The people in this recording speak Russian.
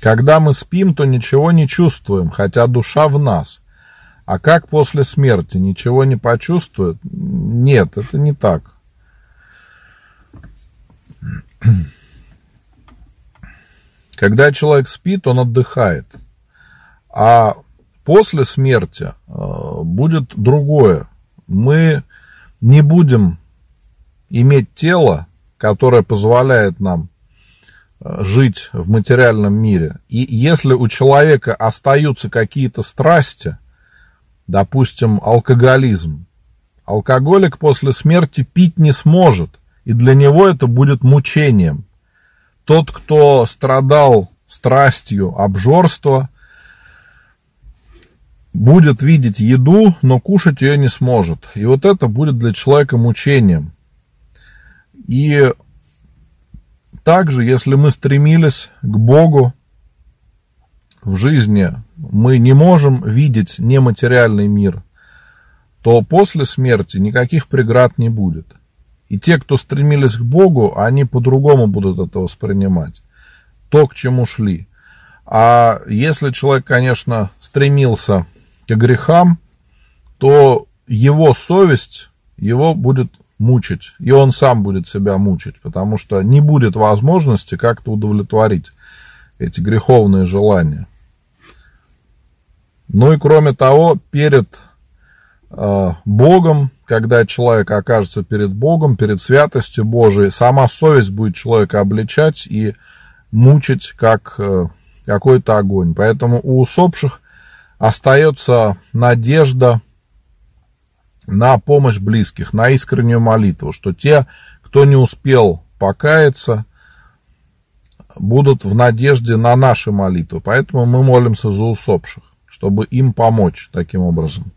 Когда мы спим, то ничего не чувствуем, хотя душа в нас. А как после смерти? Ничего не почувствует? Нет, это не так. Когда человек спит, он отдыхает. А после смерти э, будет другое. Мы не будем иметь тело, которое позволяет нам жить в материальном мире. И если у человека остаются какие-то страсти, допустим, алкоголизм, алкоголик после смерти пить не сможет, и для него это будет мучением. Тот, кто страдал страстью обжорства, будет видеть еду, но кушать ее не сможет. И вот это будет для человека мучением. И также, если мы стремились к Богу в жизни, мы не можем видеть нематериальный мир, то после смерти никаких преград не будет. И те, кто стремились к Богу, они по-другому будут это воспринимать. То, к чему шли. А если человек, конечно, стремился к грехам, то его совесть его будет мучить, и он сам будет себя мучить, потому что не будет возможности как-то удовлетворить эти греховные желания. Ну и кроме того, перед э, Богом, когда человек окажется перед Богом, перед святостью Божией, сама совесть будет человека обличать и мучить, как э, какой-то огонь. Поэтому у усопших остается надежда на помощь близких, на искреннюю молитву, что те, кто не успел покаяться, будут в надежде на наши молитвы. Поэтому мы молимся за усопших, чтобы им помочь таким образом.